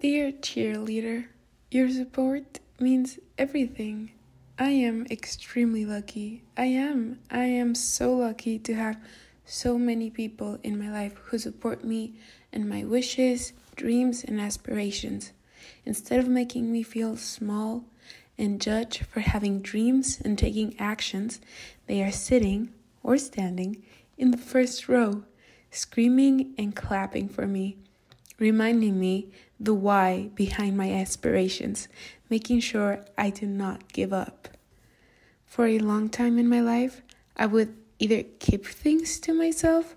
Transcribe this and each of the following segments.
Dear cheerleader, your support means everything. I am extremely lucky. I am. I am so lucky to have so many people in my life who support me and my wishes, dreams, and aspirations. Instead of making me feel small and judge for having dreams and taking actions, they are sitting or standing in the first row, screaming and clapping for me, reminding me the why behind my aspirations, making sure I do not give up. For a long time in my life, I would either keep things to myself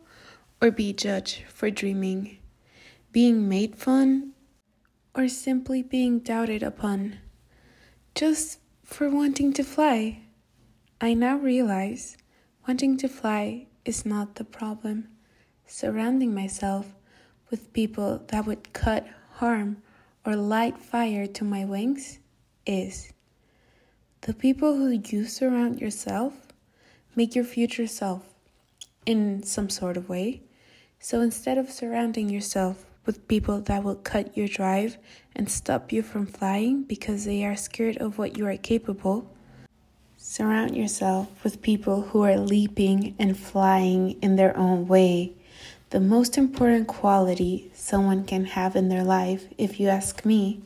or be judged for dreaming, being made fun, or simply being doubted upon, just for wanting to fly. I now realize wanting to fly is not the problem. Surrounding myself with people that would cut, harm, or light fire to my wings is. The people who you surround yourself make your future self in some sort of way. So instead of surrounding yourself with people that will cut your drive and stop you from flying because they are scared of what you are capable, surround yourself with people who are leaping and flying in their own way. The most important quality someone can have in their life, if you ask me,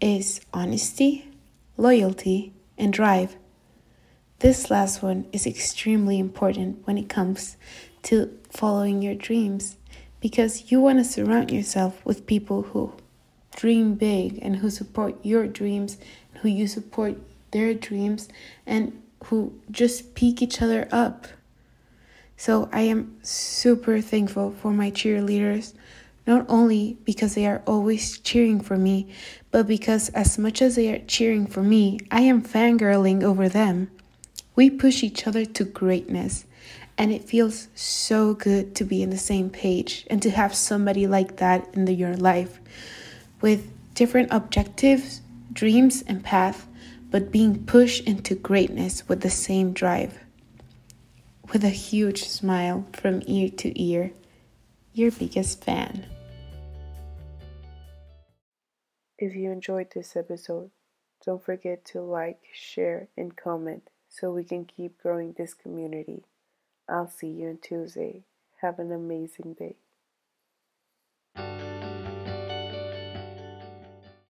is honesty, loyalty, and drive. This last one is extremely important when it comes to following your dreams because you want to surround yourself with people who dream big and who support your dreams, who you support their dreams, and who just pick each other up. So I am super thankful for my cheerleaders, not only because they are always cheering for me, but because as much as they are cheering for me, I am fangirling over them. We push each other to greatness, and it feels so good to be in the same page and to have somebody like that in the, your life with different objectives, dreams, and path, but being pushed into greatness with the same drive. With a huge smile from ear to ear, your biggest fan. If you enjoyed this episode, don't forget to like, share, and comment so we can keep growing this community. I'll see you on Tuesday. Have an amazing day.